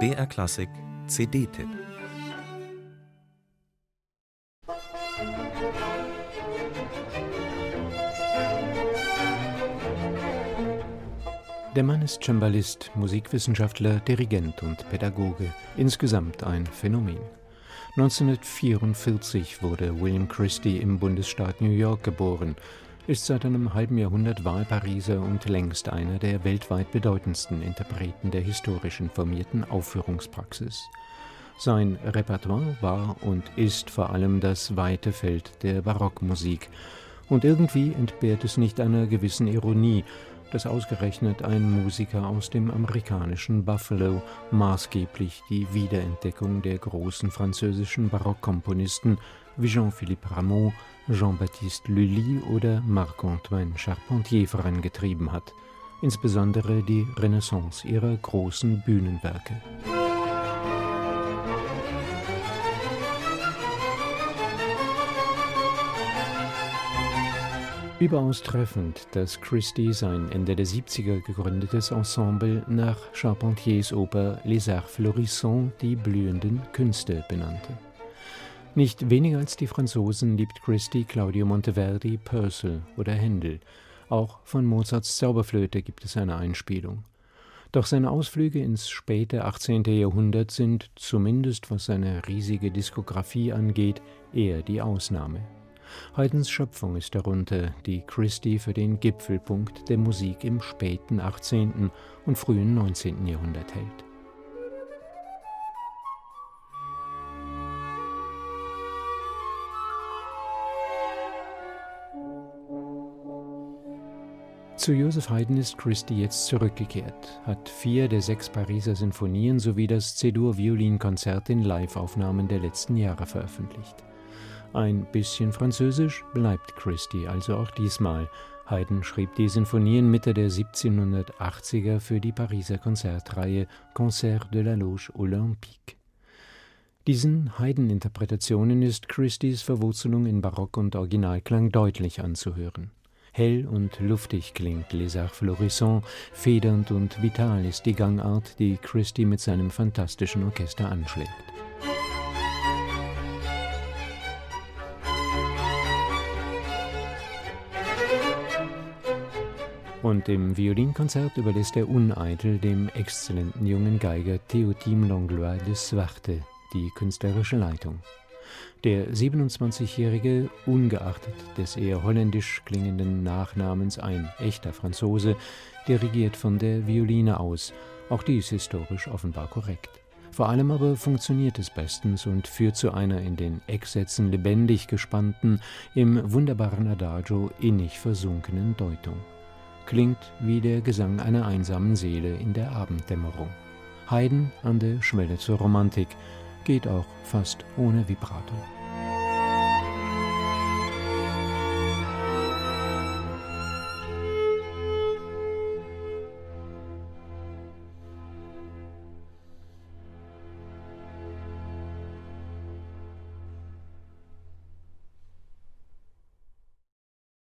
BR Klassik CD-Tipp Der Mann ist Cembalist, Musikwissenschaftler, Dirigent und Pädagoge, insgesamt ein Phänomen. 1944 wurde William Christie im Bundesstaat New York geboren, ist seit einem halben Jahrhundert Wahlpariser und längst einer der weltweit bedeutendsten Interpreten der historisch informierten Aufführungspraxis. Sein Repertoire war und ist vor allem das weite Feld der Barockmusik, und irgendwie entbehrt es nicht einer gewissen Ironie, dass ausgerechnet ein Musiker aus dem amerikanischen Buffalo maßgeblich die Wiederentdeckung der großen französischen Barockkomponisten wie Jean-Philippe Rameau, Jean-Baptiste Lully oder Marc-Antoine Charpentier vorangetrieben hat, insbesondere die Renaissance ihrer großen Bühnenwerke. Überaus treffend, dass Christie sein Ende der 70er gegründetes Ensemble nach Charpentiers Oper Les Arts Florissants, die blühenden Künste, benannte. Nicht weniger als die Franzosen liebt Christie Claudio Monteverdi, Purcell oder Händel. Auch von Mozarts Zauberflöte gibt es eine Einspielung. Doch seine Ausflüge ins späte 18. Jahrhundert sind, zumindest was seine riesige Diskografie angeht, eher die Ausnahme. Haydns Schöpfung ist darunter, die Christie für den Gipfelpunkt der Musik im späten 18. und frühen 19. Jahrhundert hält. Zu Joseph Haydn ist Christie jetzt zurückgekehrt, hat vier der sechs Pariser Sinfonien sowie das C-Dur-Violinkonzert in Live-Aufnahmen der letzten Jahre veröffentlicht. Ein bisschen Französisch bleibt Christie also auch diesmal. Haydn schrieb die Sinfonien Mitte der 1780er für die Pariser Konzertreihe Concert de la Loge Olympique. Diesen Haydn-Interpretationen ist Christies Verwurzelung in Barock und Originalklang deutlich anzuhören. Hell und luftig klingt Les Arts Florissants, federnd und vital ist die Gangart, die Christie mit seinem fantastischen Orchester anschlägt. Und im Violinkonzert überlässt er uneitel dem exzellenten jungen Geiger Théotime Langlois de Swarte die künstlerische Leitung. Der 27-Jährige, ungeachtet des eher holländisch klingenden Nachnamens ein echter Franzose, dirigiert von der Violine aus, auch dies historisch offenbar korrekt. Vor allem aber funktioniert es bestens und führt zu einer in den Ecksätzen lebendig gespannten, im wunderbaren Adagio innig versunkenen Deutung klingt wie der Gesang einer einsamen Seele in der Abenddämmerung. Haydn an der Schwelle zur Romantik geht auch fast ohne Vibrato.